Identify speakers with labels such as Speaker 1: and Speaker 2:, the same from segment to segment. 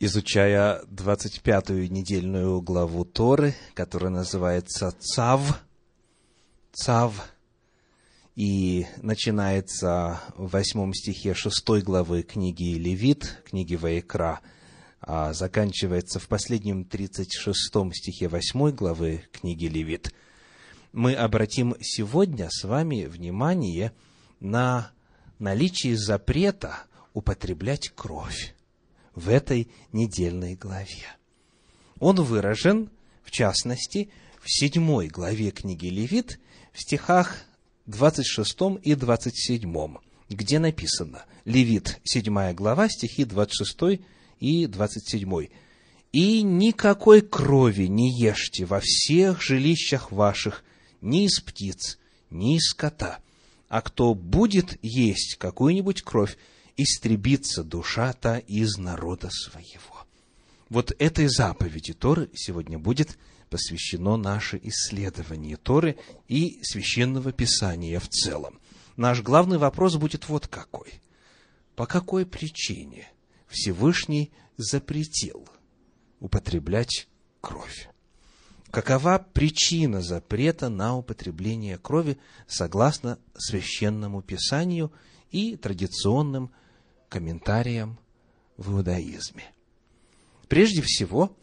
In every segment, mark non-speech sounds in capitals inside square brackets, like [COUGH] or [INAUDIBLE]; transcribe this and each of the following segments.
Speaker 1: изучая 25-ю недельную главу Торы, которая называется Цав. Цав. И начинается в восьмом стихе шестой главы книги Левит, книги Ваекра, а заканчивается в последнем 36 стихе восьмой главы книги Левит. Мы обратим сегодня с вами внимание на наличие запрета употреблять кровь в этой недельной главе. Он выражен, в частности, в седьмой главе книги Левит, в стихах 26 и 27, где написано, Левит, седьмая глава, стихи 26 и 27. «И никакой крови не ешьте во всех жилищах ваших, ни из птиц, ни из скота, а кто будет есть какую-нибудь кровь, истребится душа-то из народа своего. Вот этой заповеди Торы сегодня будет посвящено наше исследование Торы и священного писания в целом. Наш главный вопрос будет вот какой. По какой причине Всевышний запретил употреблять кровь? Какова причина запрета на употребление крови согласно священному писанию и традиционным комментариям в иудаизме. Прежде всего,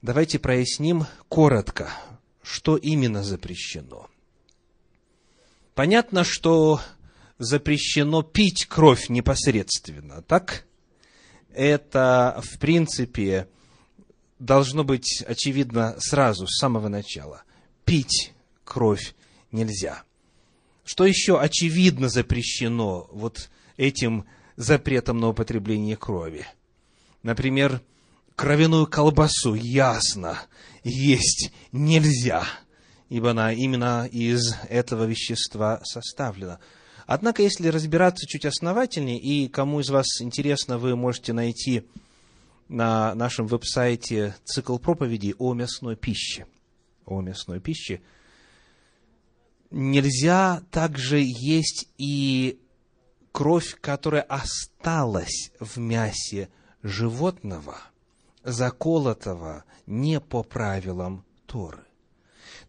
Speaker 1: давайте проясним коротко, что именно запрещено. Понятно, что запрещено пить кровь непосредственно, так? Это, в принципе, должно быть очевидно сразу, с самого начала. Пить кровь нельзя. Что еще очевидно запрещено вот этим запретом на употребление крови. Например, кровяную колбасу ясно есть нельзя, ибо она именно из этого вещества составлена. Однако, если разбираться чуть основательнее, и кому из вас интересно, вы можете найти на нашем веб-сайте цикл проповедей о мясной пище. О мясной пище. Нельзя также есть и кровь, которая осталась в мясе животного, заколотого не по правилам Торы.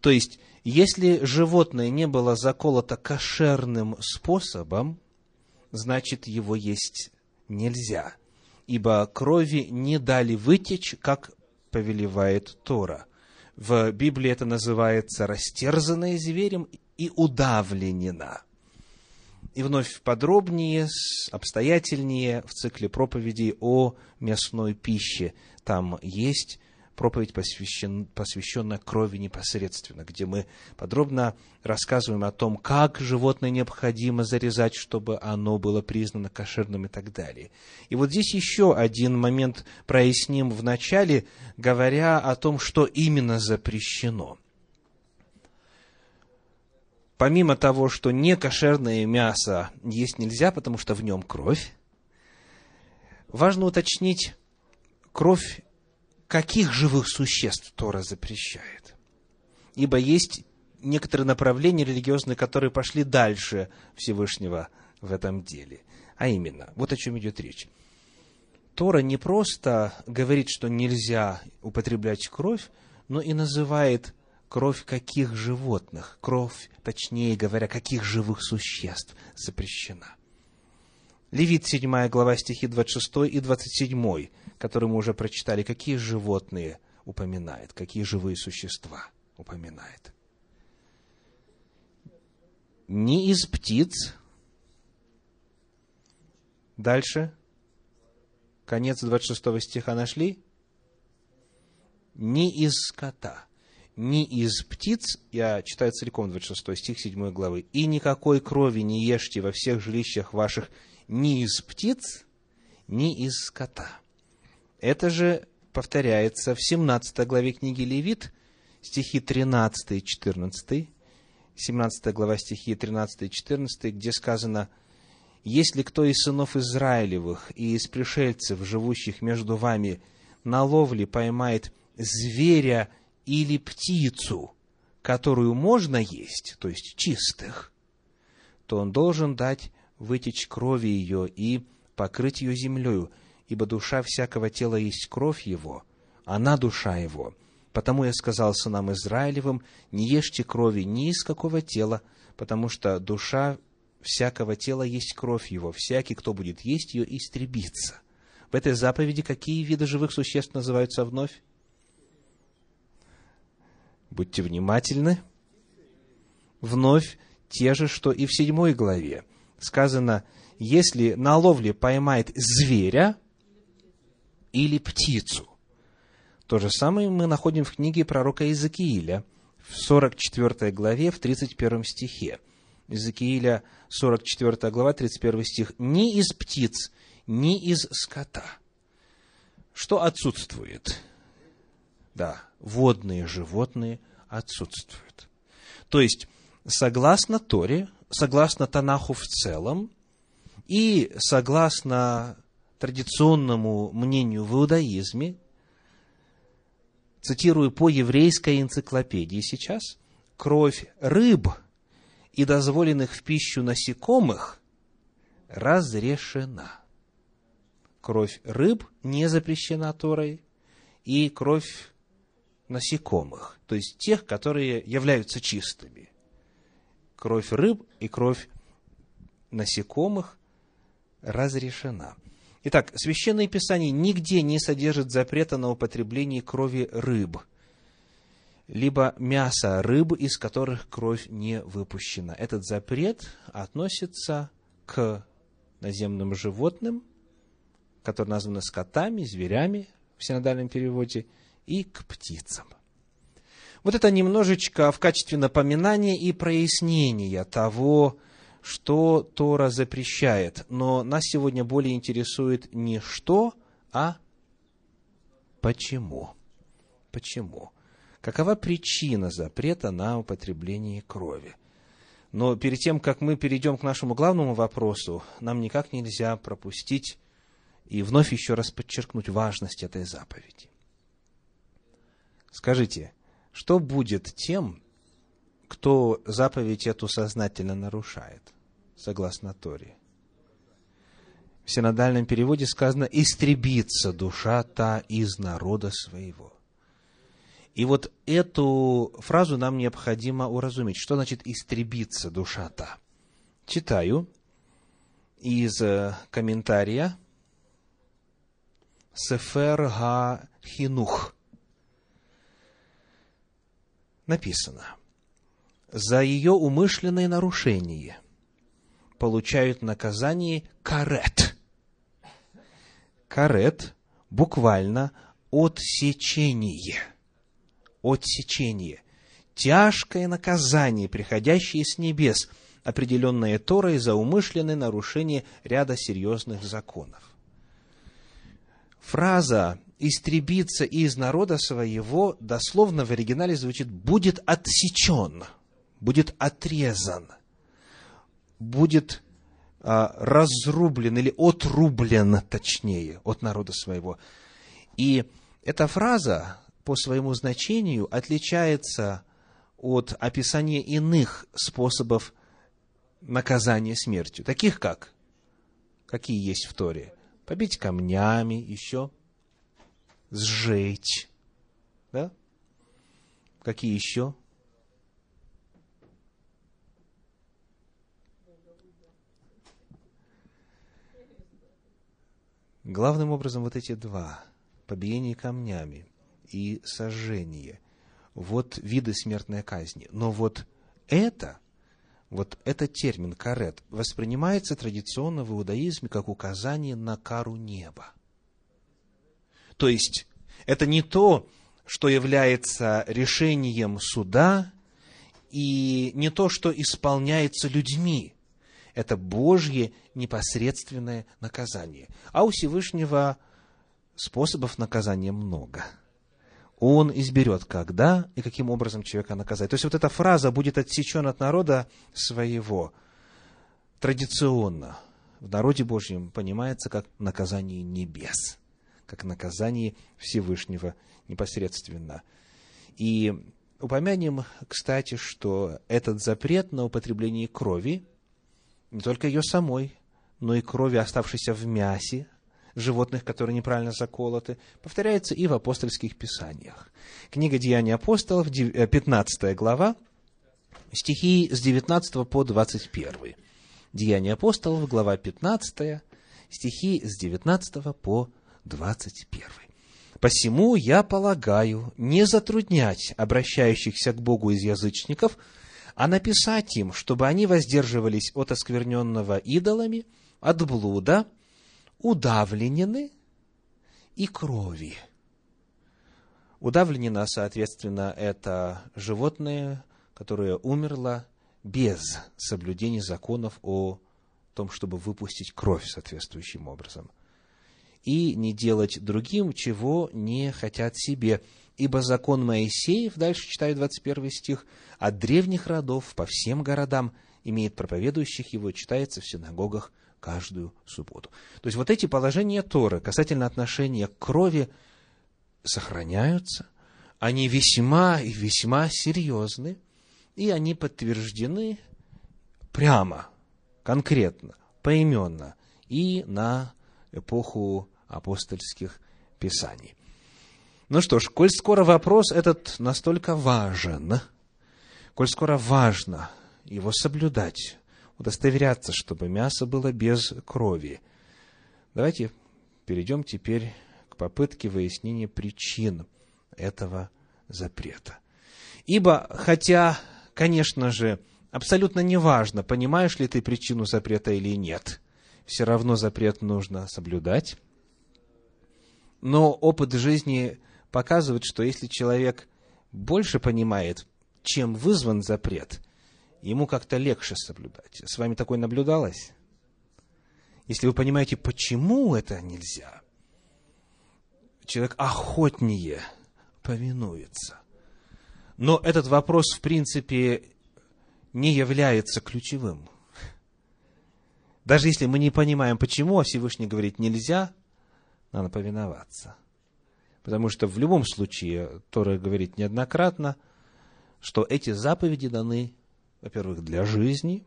Speaker 1: То есть, если животное не было заколото кошерным способом, значит, его есть нельзя, ибо крови не дали вытечь, как повелевает Тора. В Библии это называется растерзанная зверем и удавленена – и вновь подробнее, обстоятельнее в цикле проповедей о мясной пище. Там есть проповедь, посвящен, посвященная крови непосредственно, где мы подробно рассказываем о том, как животное необходимо зарезать, чтобы оно было признано кошерным и так далее. И вот здесь еще один момент проясним в начале, говоря о том, что именно запрещено – помимо того, что некошерное мясо есть нельзя, потому что в нем кровь, важно уточнить, кровь каких живых существ Тора запрещает. Ибо есть некоторые направления религиозные, которые пошли дальше Всевышнего в этом деле. А именно, вот о чем идет речь. Тора не просто говорит, что нельзя употреблять кровь, но и называет кровь каких животных, кровь, точнее говоря, каких живых существ запрещена. Левит, 7 глава, стихи 26 и 27, которые мы уже прочитали, какие животные упоминает, какие живые существа упоминает. Не из птиц. Дальше. Конец 26 стиха нашли? Не из скота ни из птиц, я читаю целиком 26 стих 7 главы, и никакой крови не ешьте во всех жилищах ваших ни из птиц, ни из скота. Это же повторяется в 17 главе книги Левит, стихи 13 и 14, 17 глава стихи 13 и 14, где сказано, «Если кто из сынов Израилевых и из пришельцев, живущих между вами, на ловле поймает зверя или птицу, которую можно есть, то есть чистых, то он должен дать вытечь крови ее и покрыть ее землею, ибо душа всякого тела есть кровь его, она душа его. Потому я сказал сынам Израилевым, не ешьте крови ни из какого тела, потому что душа всякого тела есть кровь его, всякий, кто будет есть ее, истребится. В этой заповеди какие виды живых существ называются вновь? Будьте внимательны. Вновь те же, что и в седьмой главе. Сказано, если на ловле поймает зверя или птицу. То же самое мы находим в книге пророка Иезекииля, в 44 главе, в 31 стихе. Иезекииля, 44 глава, 31 стих. «Ни из птиц, ни из скота». Что отсутствует? Да, водные животные отсутствуют. То есть, согласно Торе, согласно Танаху в целом, и согласно традиционному мнению в иудаизме, цитирую по еврейской энциклопедии сейчас, кровь рыб и дозволенных в пищу насекомых разрешена. Кровь рыб не запрещена Торой, и кровь насекомых, то есть тех, которые являются чистыми. Кровь рыб и кровь насекомых разрешена. Итак, Священное Писание нигде не содержит запрета на употребление крови рыб, либо мяса рыб, из которых кровь не выпущена. Этот запрет относится к наземным животным, которые названы скотами, зверями в синодальном переводе – и к птицам. Вот это немножечко в качестве напоминания и прояснения того, что Тора запрещает. Но нас сегодня более интересует не что, а почему. Почему? Какова причина запрета на употребление крови? Но перед тем, как мы перейдем к нашему главному вопросу, нам никак нельзя пропустить и вновь еще раз подчеркнуть важность этой заповеди. Скажите, что будет тем, кто заповедь эту сознательно нарушает, согласно Торе? В синодальном переводе сказано «истребится душа та из народа своего». И вот эту фразу нам необходимо уразуметь. Что значит «истребится душа та»? Читаю из э, комментария Сефер Га Хинух – написано, за ее умышленное нарушение получают наказание карет. Карет буквально отсечение. Отсечение. Тяжкое наказание, приходящее с небес, определенное Торой за умышленное нарушение ряда серьезных законов. Фраза истребиться из народа своего, дословно в оригинале звучит «будет отсечен», «будет отрезан», «будет а, разрублен» или «отрублен», точнее, от народа своего. И эта фраза по своему значению отличается от описания иных способов наказания смертью, таких как, какие есть в Торе, побить камнями, еще сжечь. Да? Какие еще? Главным образом вот эти два, побиение камнями и сожжение, вот виды смертной казни. Но вот это, вот этот термин карет воспринимается традиционно в иудаизме как указание на кару неба. То есть, это не то, что является решением суда, и не то, что исполняется людьми. Это Божье непосредственное наказание. А у Всевышнего способов наказания много. Он изберет, когда и каким образом человека наказать. То есть вот эта фраза будет отсечен от народа своего традиционно в народе Божьем понимается как наказание небес как наказание Всевышнего непосредственно. И упомянем, кстати, что этот запрет на употребление крови, не только ее самой, но и крови, оставшейся в мясе, животных, которые неправильно заколоты, повторяется и в апостольских писаниях. Книга Деяний апостолов, 15 э, глава, стихи с 19 по 21. Деяния апостолов, глава 15, стихи с 19 по 21. «Посему я полагаю не затруднять обращающихся к Богу из язычников, а написать им, чтобы они воздерживались от оскверненного идолами, от блуда, удавленины и крови». Удавленина, соответственно, это животное, которое умерло без соблюдения законов о том, чтобы выпустить кровь соответствующим образом. И не делать другим, чего не хотят себе. Ибо закон Моисеев, дальше читаю 21 стих, от древних родов по всем городам имеет проповедующих его, читается в синагогах каждую субботу. То есть вот эти положения Торы касательно отношения к крови сохраняются, они весьма и весьма серьезны, и они подтверждены прямо конкретно, поименно и на эпоху апостольских писаний. Ну что ж, коль скоро вопрос этот настолько важен, коль скоро важно его соблюдать, удостоверяться, чтобы мясо было без крови, давайте перейдем теперь к попытке выяснения причин этого запрета. Ибо, хотя, конечно же, Абсолютно неважно, понимаешь ли ты причину запрета или нет. Все равно запрет нужно соблюдать. Но опыт жизни показывает, что если человек больше понимает, чем вызван запрет, ему как-то легче соблюдать. С вами такое наблюдалось? Если вы понимаете, почему это нельзя, человек охотнее повинуется. Но этот вопрос, в принципе, не является ключевым. Даже если мы не понимаем, почему, а Всевышний говорит нельзя, надо повиноваться. Потому что в любом случае Тора говорит неоднократно, что эти заповеди даны, во-первых, для жизни,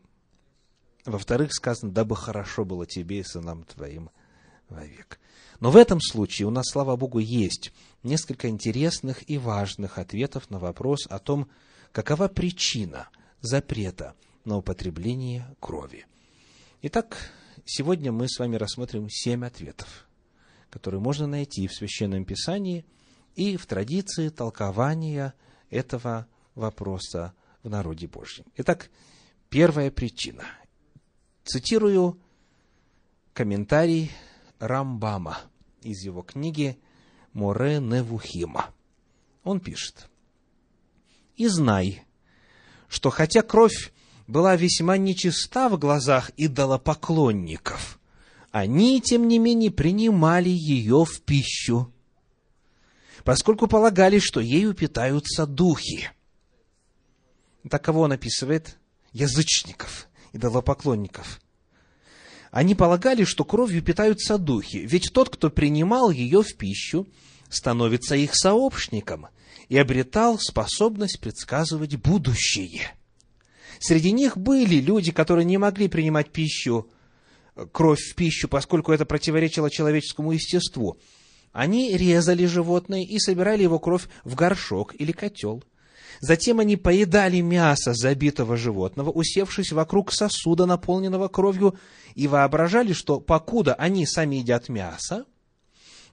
Speaker 1: во-вторых, сказано, дабы хорошо было тебе и сынам твоим вовек. Но в этом случае у нас, слава Богу, есть несколько интересных и важных ответов на вопрос о том, какова причина – запрета на употребление крови. Итак, сегодня мы с вами рассмотрим семь ответов, которые можно найти в Священном Писании и в традиции толкования этого вопроса в народе Божьем. Итак, первая причина. Цитирую комментарий Рамбама из его книги Море Невухима. Он пишет. «И знай, что хотя кровь была весьма нечиста в глазах идолопоклонников, они, тем не менее, принимали ее в пищу, поскольку полагали, что ею питаются духи. Так кого он описывает? Язычников, идолопоклонников. Они полагали, что кровью питаются духи, ведь тот, кто принимал ее в пищу, становится их сообщником – и обретал способность предсказывать будущее. Среди них были люди, которые не могли принимать пищу, кровь в пищу, поскольку это противоречило человеческому естеству. Они резали животное и собирали его кровь в горшок или котел. Затем они поедали мясо забитого животного, усевшись вокруг сосуда, наполненного кровью, и воображали, что покуда они сами едят мясо,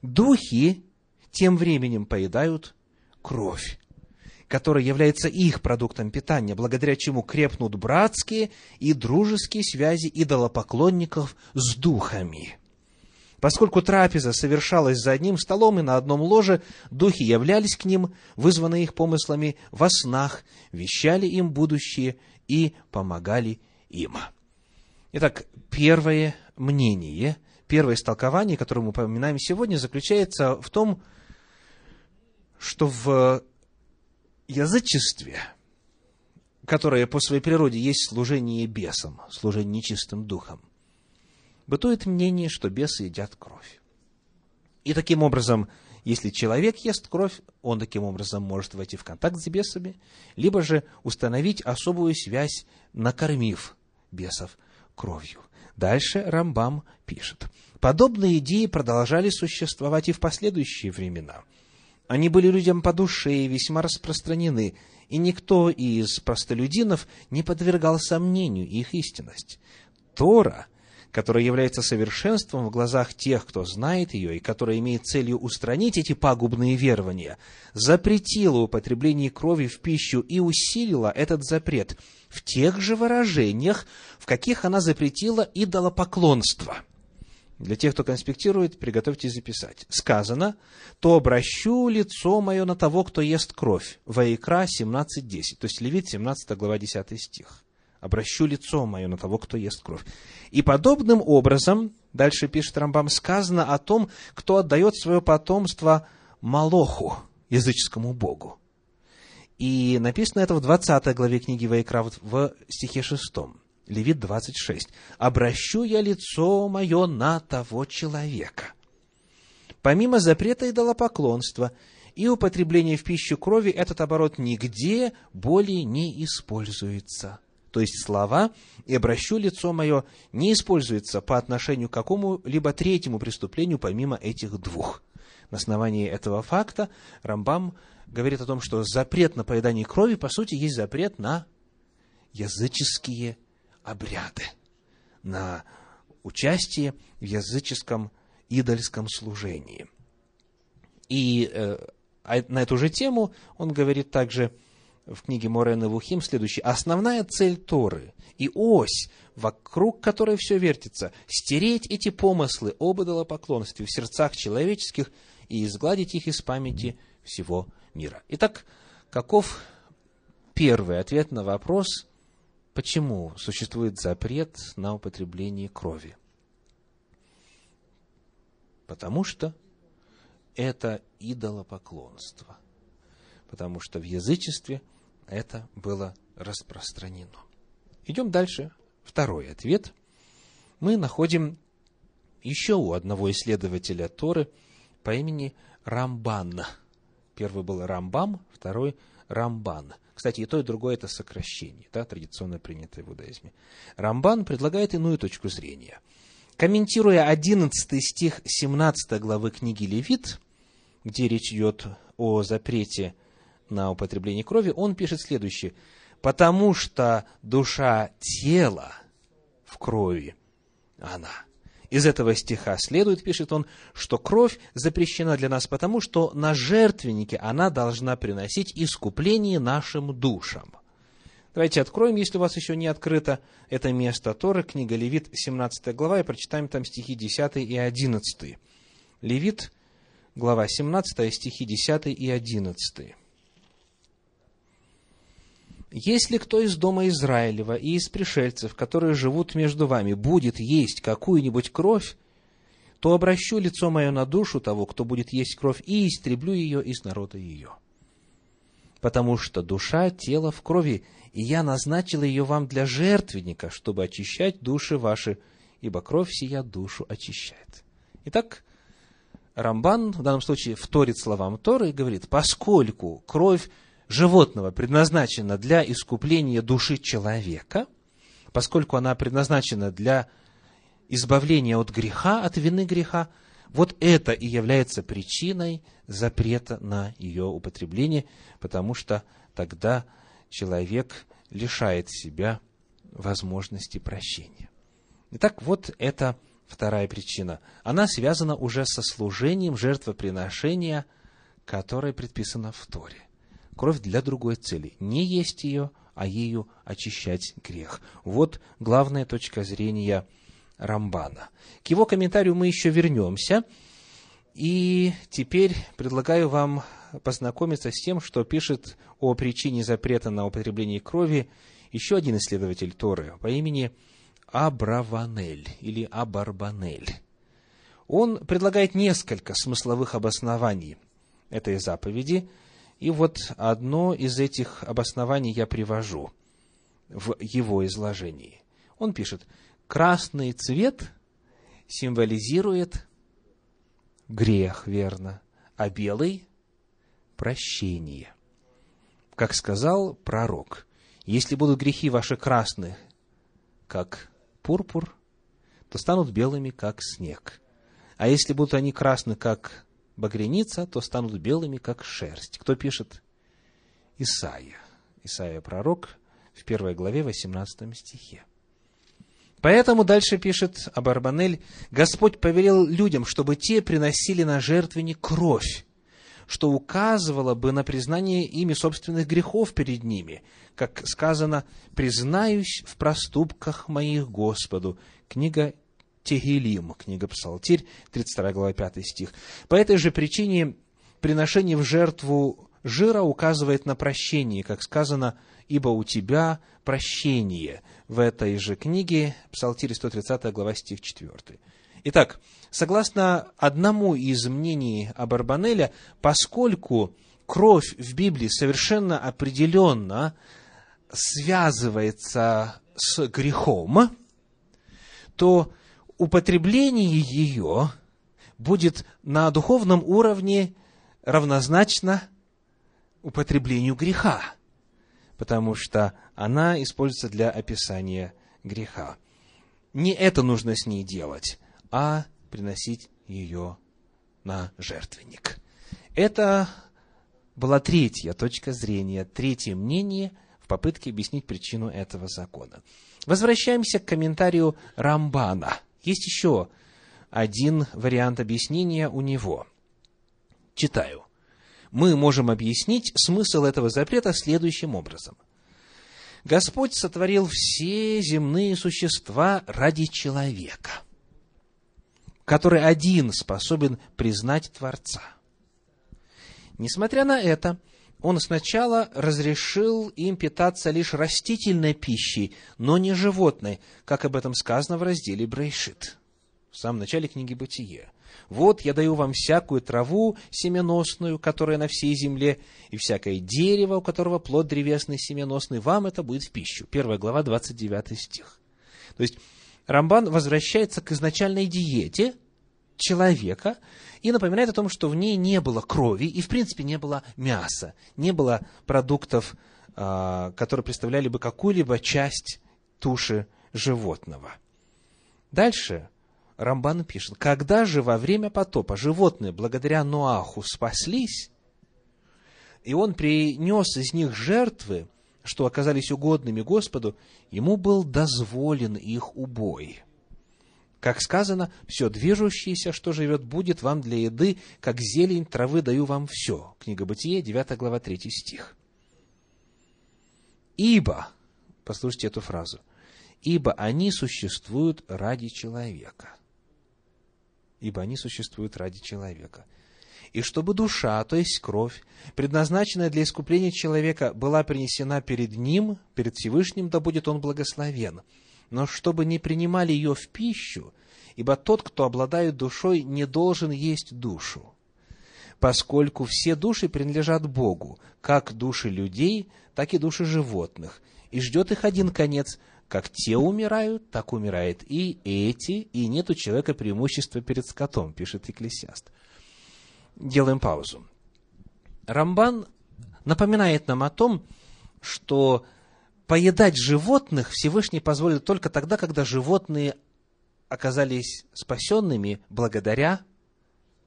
Speaker 1: духи тем временем поедают кровь, которая является их продуктом питания, благодаря чему крепнут братские и дружеские связи идолопоклонников с духами. Поскольку трапеза совершалась за одним столом и на одном ложе, духи являлись к ним, вызванные их помыслами во снах, вещали им будущее и помогали им. Итак, первое мнение, первое истолкование, которое мы упоминаем сегодня, заключается в том, что в язычестве, которое по своей природе есть служение бесам, служение нечистым духом, бытует мнение, что бесы едят кровь. И таким образом, если человек ест кровь, он таким образом может войти в контакт с бесами, либо же установить особую связь, накормив бесов кровью. Дальше Рамбам пишет. Подобные идеи продолжали существовать и в последующие времена. Они были людям по душе и весьма распространены, и никто из простолюдинов не подвергал сомнению их истинность. Тора, которая является совершенством в глазах тех, кто знает ее, и которая имеет целью устранить эти пагубные верования, запретила употребление крови в пищу и усилила этот запрет в тех же выражениях, в каких она запретила идолопоклонство – для тех, кто конспектирует, приготовьтесь записать. Сказано, то обращу лицо мое на того, кто ест кровь. Ваикра 17.10, то есть Левит 17 глава 10 стих. Обращу лицо мое на того, кто ест кровь. И подобным образом, дальше пишет Рамбам, сказано о том, кто отдает свое потомство Малоху, языческому богу. И написано это в 20 главе книги Ваикра в стихе 6. Левит 26. «Обращу я лицо мое на того человека». Помимо запрета идолопоклонства и употребления в пищу крови, этот оборот нигде более не используется. То есть слова «и обращу лицо мое» не используется по отношению к какому-либо третьему преступлению, помимо этих двух. На основании этого факта Рамбам говорит о том, что запрет на поедание крови, по сути, есть запрет на языческие обряды, на участие в языческом идольском служении. И э, а на эту же тему он говорит также в книге Морена Вухим следующее. Основная цель Торы и ось, вокруг которой все вертится, стереть эти помыслы об идолопоклонстве в сердцах человеческих и изгладить их из памяти всего мира. Итак, каков первый ответ на вопрос, Почему существует запрет на употребление крови? Потому что это идолопоклонство. Потому что в язычестве это было распространено. Идем дальше. Второй ответ. Мы находим еще у одного исследователя Торы по имени Рамбан. Первый был Рамбам, второй Рамбан – кстати, и то, и другое – это сокращение, да, традиционно принятое в иудаизме. Рамбан предлагает иную точку зрения. Комментируя 11 стих 17 главы книги Левит, где речь идет о запрете на употребление крови, он пишет следующее. «Потому что душа тела в крови, она – из этого стиха следует, пишет он, что кровь запрещена для нас потому, что на жертвеннике она должна приносить искупление нашим душам. Давайте откроем, если у вас еще не открыто это место Торы, книга Левит, 17 глава, и прочитаем там стихи 10 и 11. Левит, глава 17, стихи 10 и 11. Если кто из дома Израилева и из пришельцев, которые живут между вами, будет есть какую-нибудь кровь, то обращу лицо мое на душу того, кто будет есть кровь, и истреблю ее из народа ее. Потому что душа, тело в крови, и я назначил ее вам для жертвенника, чтобы очищать души ваши, ибо кровь сия душу очищает. Итак, Рамбан в данном случае вторит словам Торы и говорит, поскольку кровь животного предназначена для искупления души человека, поскольку она предназначена для избавления от греха, от вины греха, вот это и является причиной запрета на ее употребление, потому что тогда человек лишает себя возможности прощения. Итак, вот это вторая причина. Она связана уже со служением жертвоприношения, которое предписано в Торе кровь для другой цели. Не есть ее, а ею очищать грех. Вот главная точка зрения Рамбана. К его комментарию мы еще вернемся. И теперь предлагаю вам познакомиться с тем, что пишет о причине запрета на употребление крови еще один исследователь Торы по имени Абраванель или Абарбанель. Он предлагает несколько смысловых обоснований этой заповеди, и вот одно из этих обоснований я привожу в его изложении. Он пишет, красный цвет символизирует грех, верно, а белый – прощение. Как сказал пророк, если будут грехи ваши красные, как пурпур, то станут белыми, как снег. А если будут они красны, как багряница, то станут белыми, как шерсть. Кто пишет? Исаия. Исаия пророк в первой главе, 18 стихе. Поэтому дальше пишет Абарбанель, Господь повелел людям, чтобы те приносили на жертвенник кровь, что указывало бы на признание ими собственных грехов перед ними, как сказано, «Признаюсь в проступках моих Господу». Книга Тегелим, книга Псалтирь, 32 глава, 5 стих. По этой же причине приношение в жертву жира указывает на прощение, как сказано, «Ибо у тебя прощение» в этой же книге, Псалтирь 130 глава, стих 4. Итак, согласно одному из мнений Абарбанеля, поскольку кровь в Библии совершенно определенно связывается с грехом, то употребление ее будет на духовном уровне равнозначно употреблению греха, потому что она используется для описания греха. Не это нужно с ней делать, а приносить ее на жертвенник. Это была третья точка зрения, третье мнение в попытке объяснить причину этого закона. Возвращаемся к комментарию Рамбана – есть еще один вариант объяснения у него. Читаю. Мы можем объяснить смысл этого запрета следующим образом. Господь сотворил все земные существа ради человека, который один способен признать Творца. Несмотря на это, он сначала разрешил им питаться лишь растительной пищей, но не животной, как об этом сказано в разделе Брейшит, в самом начале книги Бытие. «Вот я даю вам всякую траву семеносную, которая на всей земле, и всякое дерево, у которого плод древесный семеносный, вам это будет в пищу». Первая глава, 29 стих. То есть, Рамбан возвращается к изначальной диете человека, и напоминает о том, что в ней не было крови и, в принципе, не было мяса, не было продуктов, а, которые представляли бы какую-либо часть туши животного. Дальше Рамбан пишет, когда же во время потопа животные благодаря Ноаху спаслись, и он принес из них жертвы, что оказались угодными Господу, ему был дозволен их убой. Как сказано, все движущееся, что живет, будет вам для еды, как зелень травы даю вам все. Книга Бытие, 9 глава, 3 стих. Ибо, послушайте эту фразу, ибо они существуют ради человека. Ибо они существуют ради человека. И чтобы душа, то есть кровь, предназначенная для искупления человека, была принесена перед ним, перед Всевышним, да будет он благословен – но чтобы не принимали ее в пищу, ибо тот, кто обладает душой, не должен есть душу, поскольку все души принадлежат Богу, как души людей, так и души животных, и ждет их один конец, как те умирают, так умирает и эти, и нет у человека преимущества перед скотом, пишет Екклесиаст. Делаем паузу. Рамбан напоминает нам о том, что поедать животных Всевышний позволил только тогда, когда животные оказались спасенными благодаря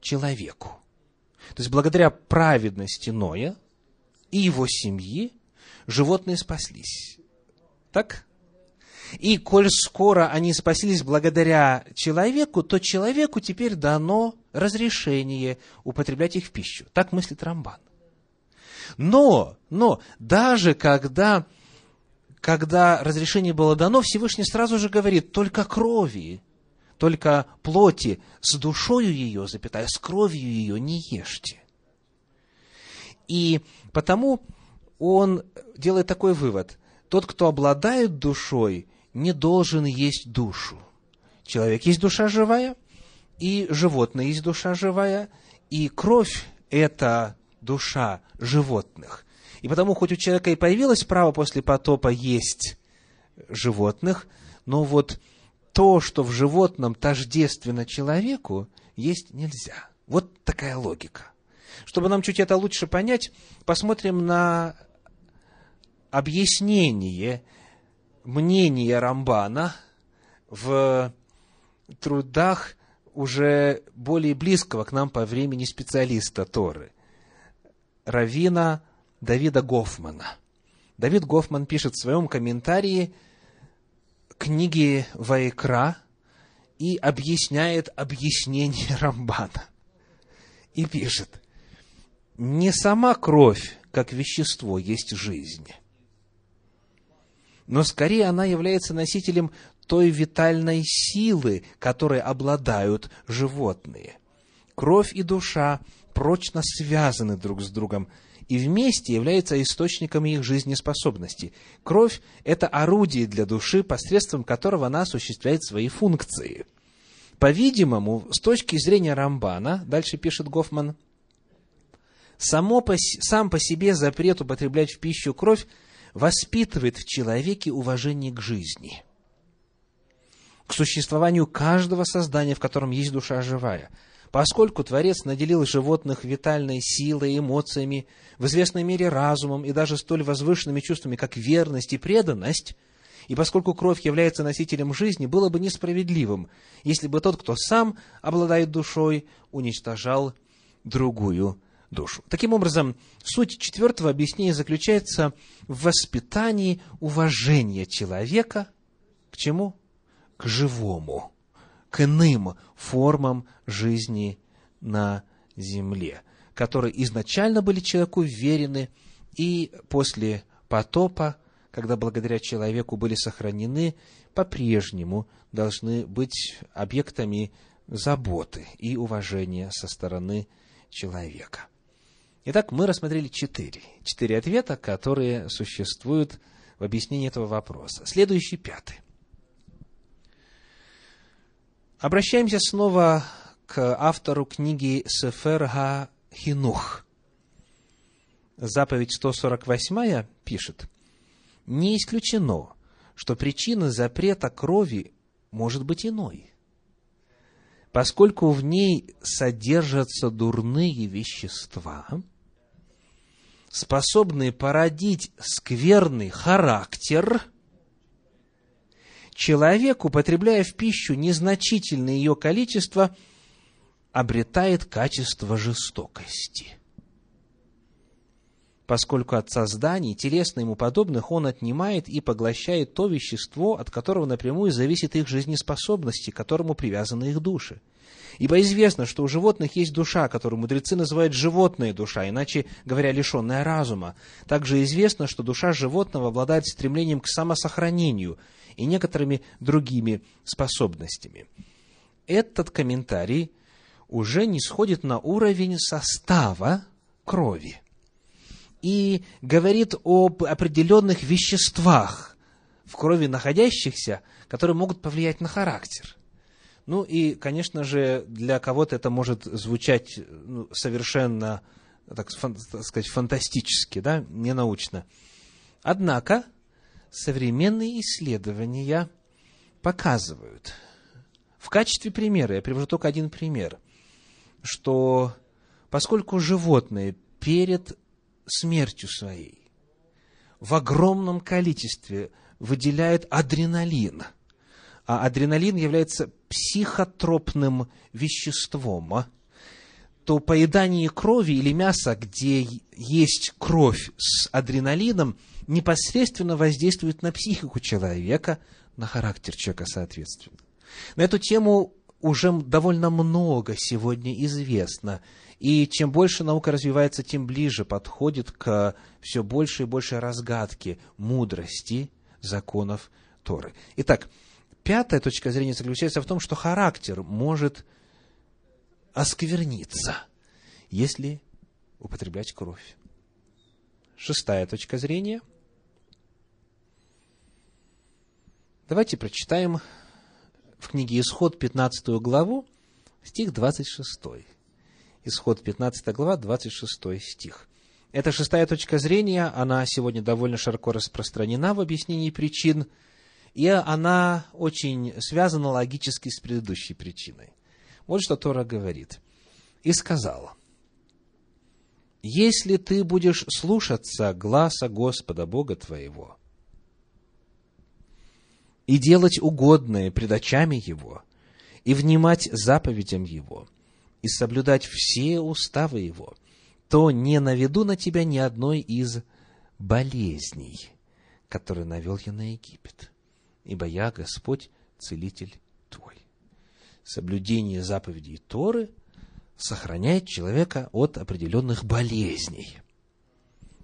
Speaker 1: человеку. То есть, благодаря праведности Ноя и его семьи животные спаслись. Так? И коль скоро они спаслись благодаря человеку, то человеку теперь дано разрешение употреблять их в пищу. Так мыслит Рамбан. Но, но, даже когда когда разрешение было дано, Всевышний сразу же говорит, только крови, только плоти, с душою ее, запятая, с кровью ее не ешьте. И потому он делает такой вывод. Тот, кто обладает душой, не должен есть душу. Человек есть душа живая, и животное есть душа живая, и кровь – это душа животных. И потому, хоть у человека и появилось право после потопа есть животных, но вот то, что в животном тождественно человеку, есть нельзя. Вот такая логика. Чтобы нам чуть это лучше понять, посмотрим на объяснение мнения Рамбана в трудах уже более близкого к нам по времени специалиста Торы, Равина Давида Гофмана. Давид Гофман пишет в своем комментарии книги Ваекра и объясняет объяснение [LAUGHS] Рамбана. И пишет, не сама кровь, как вещество, есть жизнь, но скорее она является носителем той витальной силы, которой обладают животные. Кровь и душа прочно связаны друг с другом и вместе являются источниками их жизнеспособности. Кровь – это орудие для души, посредством которого она осуществляет свои функции. По-видимому, с точки зрения Рамбана, дальше пишет Гофман, само по, сам по себе запрет употреблять в пищу кровь воспитывает в человеке уважение к жизни, к существованию каждого создания, в котором есть душа живая. Поскольку Творец наделил животных витальной силой, эмоциями, в известной мере разумом и даже столь возвышенными чувствами, как верность и преданность, и поскольку кровь является носителем жизни, было бы несправедливым, если бы тот, кто сам обладает душой, уничтожал другую душу. Таким образом, суть четвертого объяснения заключается в воспитании уважения человека к чему? К живому, к иным формам жизни на земле, которые изначально были человеку верены, и после потопа, когда благодаря человеку были сохранены, по-прежнему должны быть объектами заботы и уважения со стороны человека. Итак, мы рассмотрели четыре. Четыре ответа, которые существуют в объяснении этого вопроса. Следующий, пятый. Обращаемся снова к автору книги Сефер Ха Хинух. Заповедь 148 пишет, «Не исключено, что причина запрета крови может быть иной, поскольку в ней содержатся дурные вещества, способные породить скверный характер, человек, употребляя в пищу незначительное ее количество, обретает качество жестокости. Поскольку от созданий, телесно ему подобных, он отнимает и поглощает то вещество, от которого напрямую зависит их жизнеспособность, к которому привязаны их души – Ибо известно, что у животных есть душа, которую мудрецы называют животная душа, иначе говоря, лишенная разума. Также известно, что душа животного обладает стремлением к самосохранению и некоторыми другими способностями. Этот комментарий уже не сходит на уровень состава крови и говорит об определенных веществах в крови находящихся, которые могут повлиять на характер – ну и, конечно же, для кого-то это может звучать ну, совершенно, так, фан, так сказать, фантастически, да, ненаучно. Однако современные исследования показывают, в качестве примера, я привожу только один пример, что поскольку животные перед смертью своей в огромном количестве выделяют адреналин – а адреналин является психотропным веществом, то поедание крови или мяса, где есть кровь с адреналином, непосредственно воздействует на психику человека, на характер человека соответственно. На эту тему уже довольно много сегодня известно. И чем больше наука развивается, тем ближе подходит к все больше и больше разгадке мудрости законов Торы. Итак, Пятая точка зрения заключается в том, что характер может оскверниться, если употреблять кровь. Шестая точка зрения. Давайте прочитаем в книге Исход 15 главу, стих 26. Исход 15 глава, 26 стих. Эта шестая точка зрения, она сегодня довольно широко распространена в объяснении причин – и она очень связана логически с предыдущей причиной. Вот что Тора говорит. «И сказал, если ты будешь слушаться гласа Господа Бога твоего и делать угодное пред очами Его, и внимать заповедям Его, и соблюдать все уставы Его, то не наведу на тебя ни одной из болезней, которые навел я на Египет, ибо я Господь, целитель твой. Соблюдение заповедей Торы сохраняет человека от определенных болезней.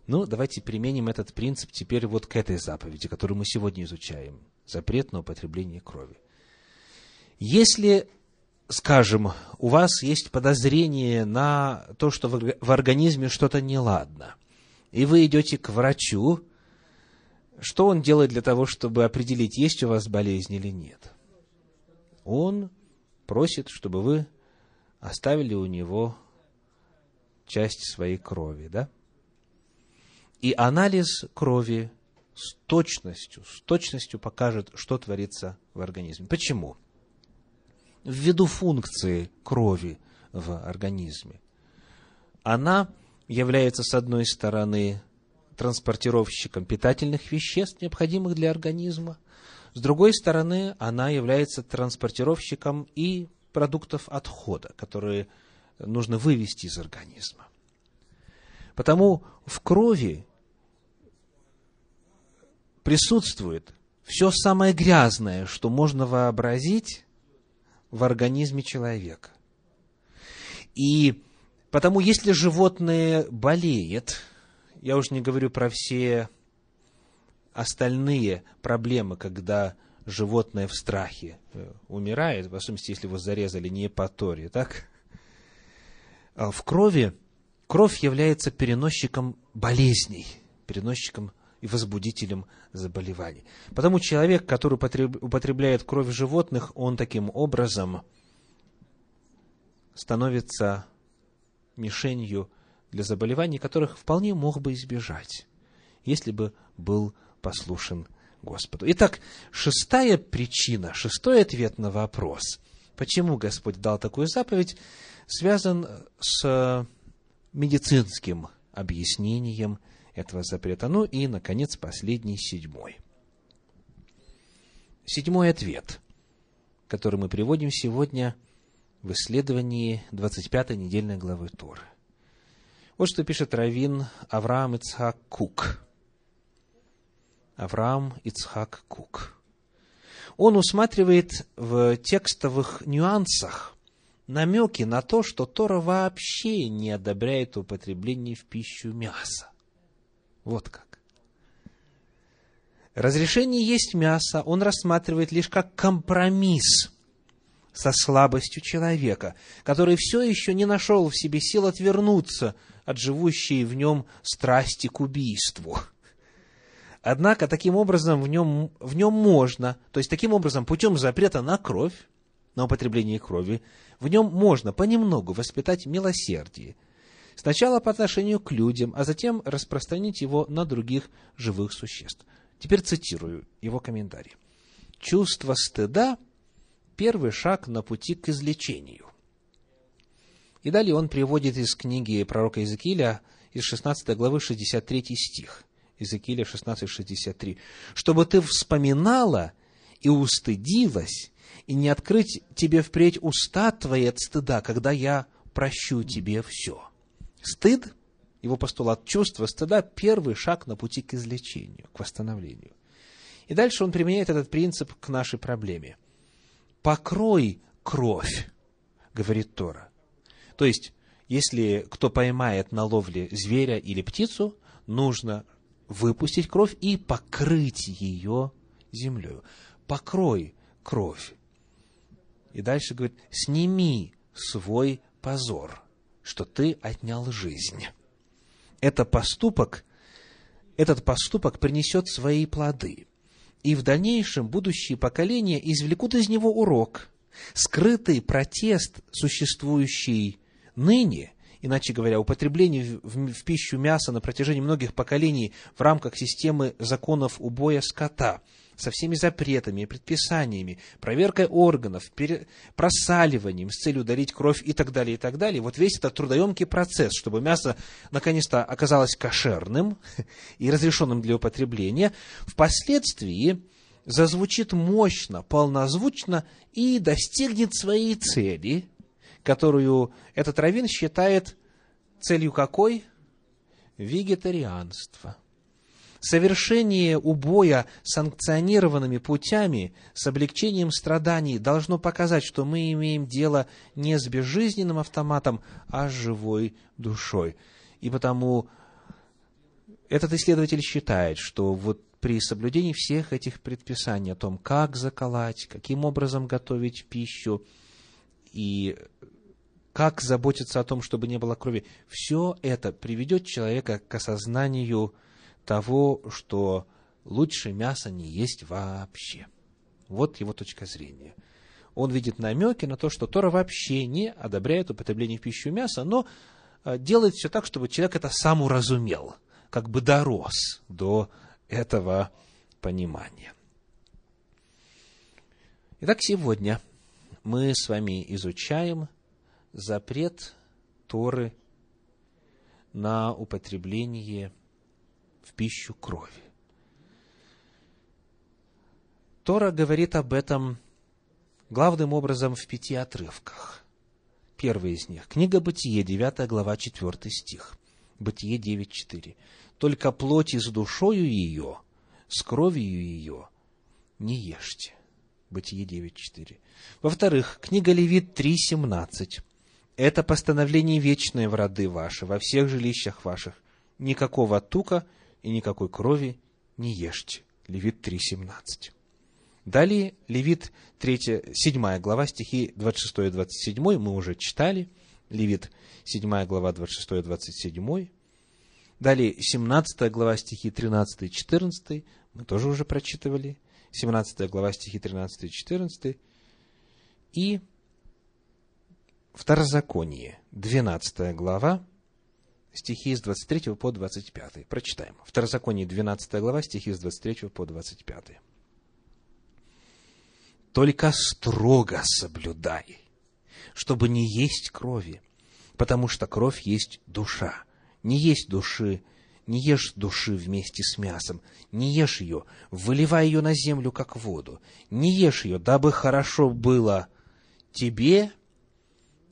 Speaker 1: Ну, давайте применим этот принцип теперь вот к этой заповеди, которую мы сегодня изучаем. Запрет на употребление крови. Если, скажем, у вас есть подозрение на то, что в организме что-то неладно, и вы идете к врачу, что он делает для того, чтобы определить, есть у вас болезнь или нет? Он просит, чтобы вы оставили у него часть своей крови, да? И анализ крови с точностью, с точностью покажет, что творится в организме. Почему? Ввиду функции крови в организме. Она является, с одной стороны, транспортировщиком питательных веществ, необходимых для организма. С другой стороны, она является транспортировщиком и продуктов отхода, которые нужно вывести из организма. Потому в крови присутствует все самое грязное, что можно вообразить в организме человека. И потому, если животное болеет, я уже не говорю про все остальные проблемы, когда животное в страхе э, умирает, в особенности, если его зарезали не эпатория, так? А в крови, кровь является переносчиком болезней, переносчиком и возбудителем заболеваний. Потому человек, который употребляет кровь животных, он таким образом становится мишенью для заболеваний, которых вполне мог бы избежать, если бы был послушен Господу. Итак, шестая причина, шестой ответ на вопрос, почему Господь дал такую заповедь, связан с медицинским объяснением этого запрета. Ну и, наконец, последний, седьмой. Седьмой ответ, который мы приводим сегодня в исследовании 25 недельной главы Торы. Вот что пишет Равин Авраам Ицхак Кук. Авраам Ицхак Кук. Он усматривает в текстовых нюансах намеки на то, что Тора вообще не одобряет употребление в пищу мяса. Вот как. Разрешение есть мясо он рассматривает лишь как компромисс со слабостью человека, который все еще не нашел в себе сил отвернуться от живущей в нем страсти к убийству. Однако, таким образом, в нем, в нем можно, то есть, таким образом, путем запрета на кровь, на употребление крови, в нем можно понемногу воспитать милосердие – Сначала по отношению к людям, а затем распространить его на других живых существ. Теперь цитирую его комментарий. Чувство стыда – первый шаг на пути к излечению. И далее он приводит из книги пророка Иезекииля из 16 главы 63 стих. Иезекииля 16, 63. «Чтобы ты вспоминала и устыдилась, и не открыть тебе впредь уста твои от стыда, когда я прощу тебе все». Стыд, его постулат чувства стыда, первый шаг на пути к излечению, к восстановлению. И дальше он применяет этот принцип к нашей проблеме. «Покрой кровь», говорит Тора. То есть, если кто поймает на ловле зверя или птицу, нужно выпустить кровь и покрыть ее землей. Покрой кровь. И дальше говорит, сними свой позор что ты отнял жизнь. Это поступок, этот поступок принесет свои плоды. И в дальнейшем будущие поколения извлекут из него урок. Скрытый протест, существующий ныне, иначе говоря, употребление в, в пищу мяса на протяжении многих поколений в рамках системы законов убоя скота – со всеми запретами и предписаниями, проверкой органов, просаливанием с целью удалить кровь и так далее, и так далее. Вот весь этот трудоемкий процесс, чтобы мясо наконец-то оказалось кошерным [LAUGHS] и разрешенным для употребления, впоследствии зазвучит мощно, полнозвучно и достигнет своей цели, которую этот раввин считает целью какой? Вегетарианство. Совершение убоя санкционированными путями с облегчением страданий должно показать, что мы имеем дело не с безжизненным автоматом, а с живой душой. И потому этот исследователь считает, что вот при соблюдении всех этих предписаний о том, как заколоть, каким образом готовить пищу и как заботиться о том, чтобы не было крови, все это приведет человека к осознанию того, что лучше мяса не есть вообще. Вот его точка зрения. Он видит намеки на то, что Тора вообще не одобряет употребление в пищу мяса, но э, делает все так, чтобы человек это сам уразумел, как бы дорос до этого понимания. Итак, сегодня мы с вами изучаем запрет Торы на употребление в пищу крови. Тора говорит об этом главным образом в пяти отрывках. Первый из них – книга Бытие, 9 глава, 4 стих. Бытие 9.4 только плоти с душою ее, с кровью ее не ешьте. Бытие 9.4. Во-вторых, книга Левит 3.17. Это постановление вечное в роды ваши, во всех жилищах ваших. Никакого тука и никакой крови не ешьте. Левит 3.17. Далее, Левит 3, 7 глава, стихи 26 и 27 мы уже читали. Левит 7 глава, 26 и 27. Далее, 17 глава стихи 13 и 14, мы тоже уже прочитывали. 17 глава стихи 13 и 14. И Второзаконие, 12 глава, стихи с 23 по 25. Прочитаем. Второзаконие, 12 глава, стихи с 23 по 25. «Только строго соблюдай, чтобы не есть крови, потому что кровь есть душа, не есть души, не ешь души вместе с мясом, не ешь ее, выливай ее на землю, как воду, не ешь ее, дабы хорошо было тебе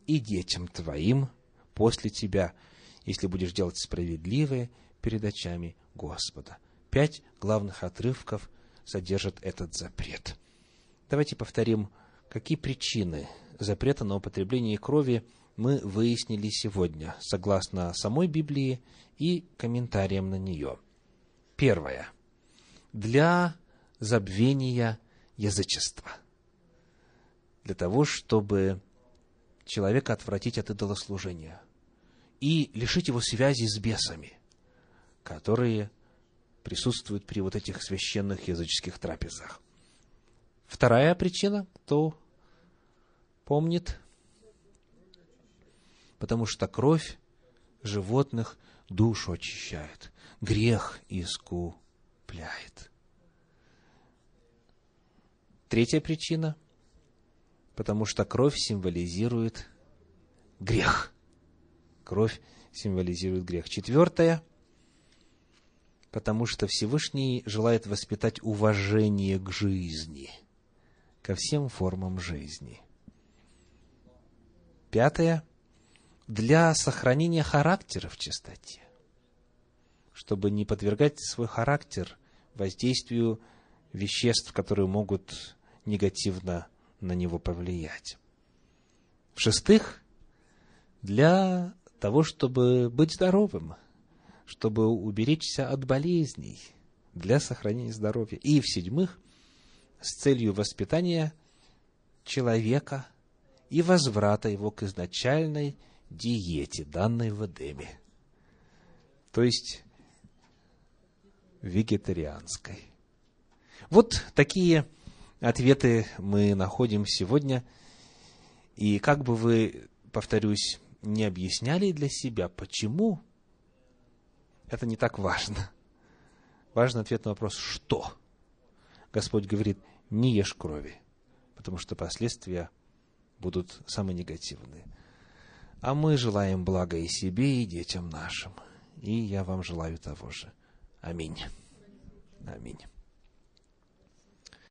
Speaker 1: и детям твоим после тебя, если будешь делать справедливое перед очами Господа. Пять главных отрывков содержат этот запрет. Давайте повторим, какие причины запрета на употребление крови мы выяснили сегодня, согласно самой Библии и комментариям на нее. Первое. Для забвения язычества. Для того, чтобы человека отвратить от идолослужения и лишить его связи с бесами, которые присутствуют при вот этих священных языческих трапезах. Вторая причина, кто помнит, потому что кровь животных душу очищает, грех искупляет. Третья причина, потому что кровь символизирует грех. Кровь символизирует грех. Четвертая, потому что Всевышний желает воспитать уважение к жизни, ко всем формам жизни. Пятое – для сохранения характера в чистоте, чтобы не подвергать свой характер воздействию веществ, которые могут негативно на него повлиять. В-шестых, для того, чтобы быть здоровым, чтобы уберечься от болезней, для сохранения здоровья. И в-седьмых, с целью воспитания человека и возврата его к изначальной диете, данной в Эдеме. То есть вегетарианской. Вот такие ответы мы находим сегодня. И как бы вы, повторюсь, не объясняли для себя, почему, это не так важно. Важен ответ на вопрос «что?». Господь говорит, не ешь крови, потому что последствия будут самые негативные. А мы желаем блага и себе, и детям нашим. И я вам желаю того же. Аминь. Аминь.